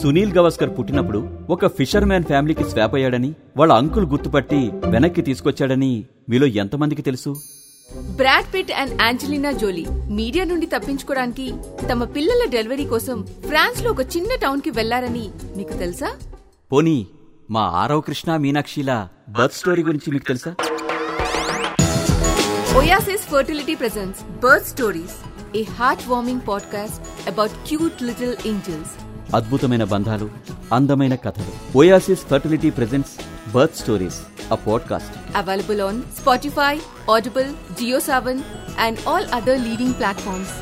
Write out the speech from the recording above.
సునీల్ గవాస్కర్ పుట్టినప్పుడు ఒక fissure man ఫ్యామిలీకి స్వాప్ అయ్యాడని వాళ్ళ అంకుల్ గుర్తుపట్టి వెనక్కి తీసుకొచ్చాడని మీలో ఎంతమందికి తెలుసు? Brad Pitt and Angelina Jolie media నుండి తప్పించుకోవడానికి తమ పిల్లల డెలివరీ కోసం ఫ్రాన్స్లో ఒక చిన్న టౌన్కి వెళ్ళారని మీకు తెలుసా? పోనీ మా ఆరవ కృష్ణ మీనాక్షిల బర్త్ స్టోరీ గురించి మీకు తెలుసా? Oasis Fertility presents Birth Stories, a heartwarming podcast about cute little angels. అద్భుతమైన బంధాలు అందమైన కథలు Oasis fertility presents birth stories a podcast available on Spotify Audible Jio Saavn and all other leading platforms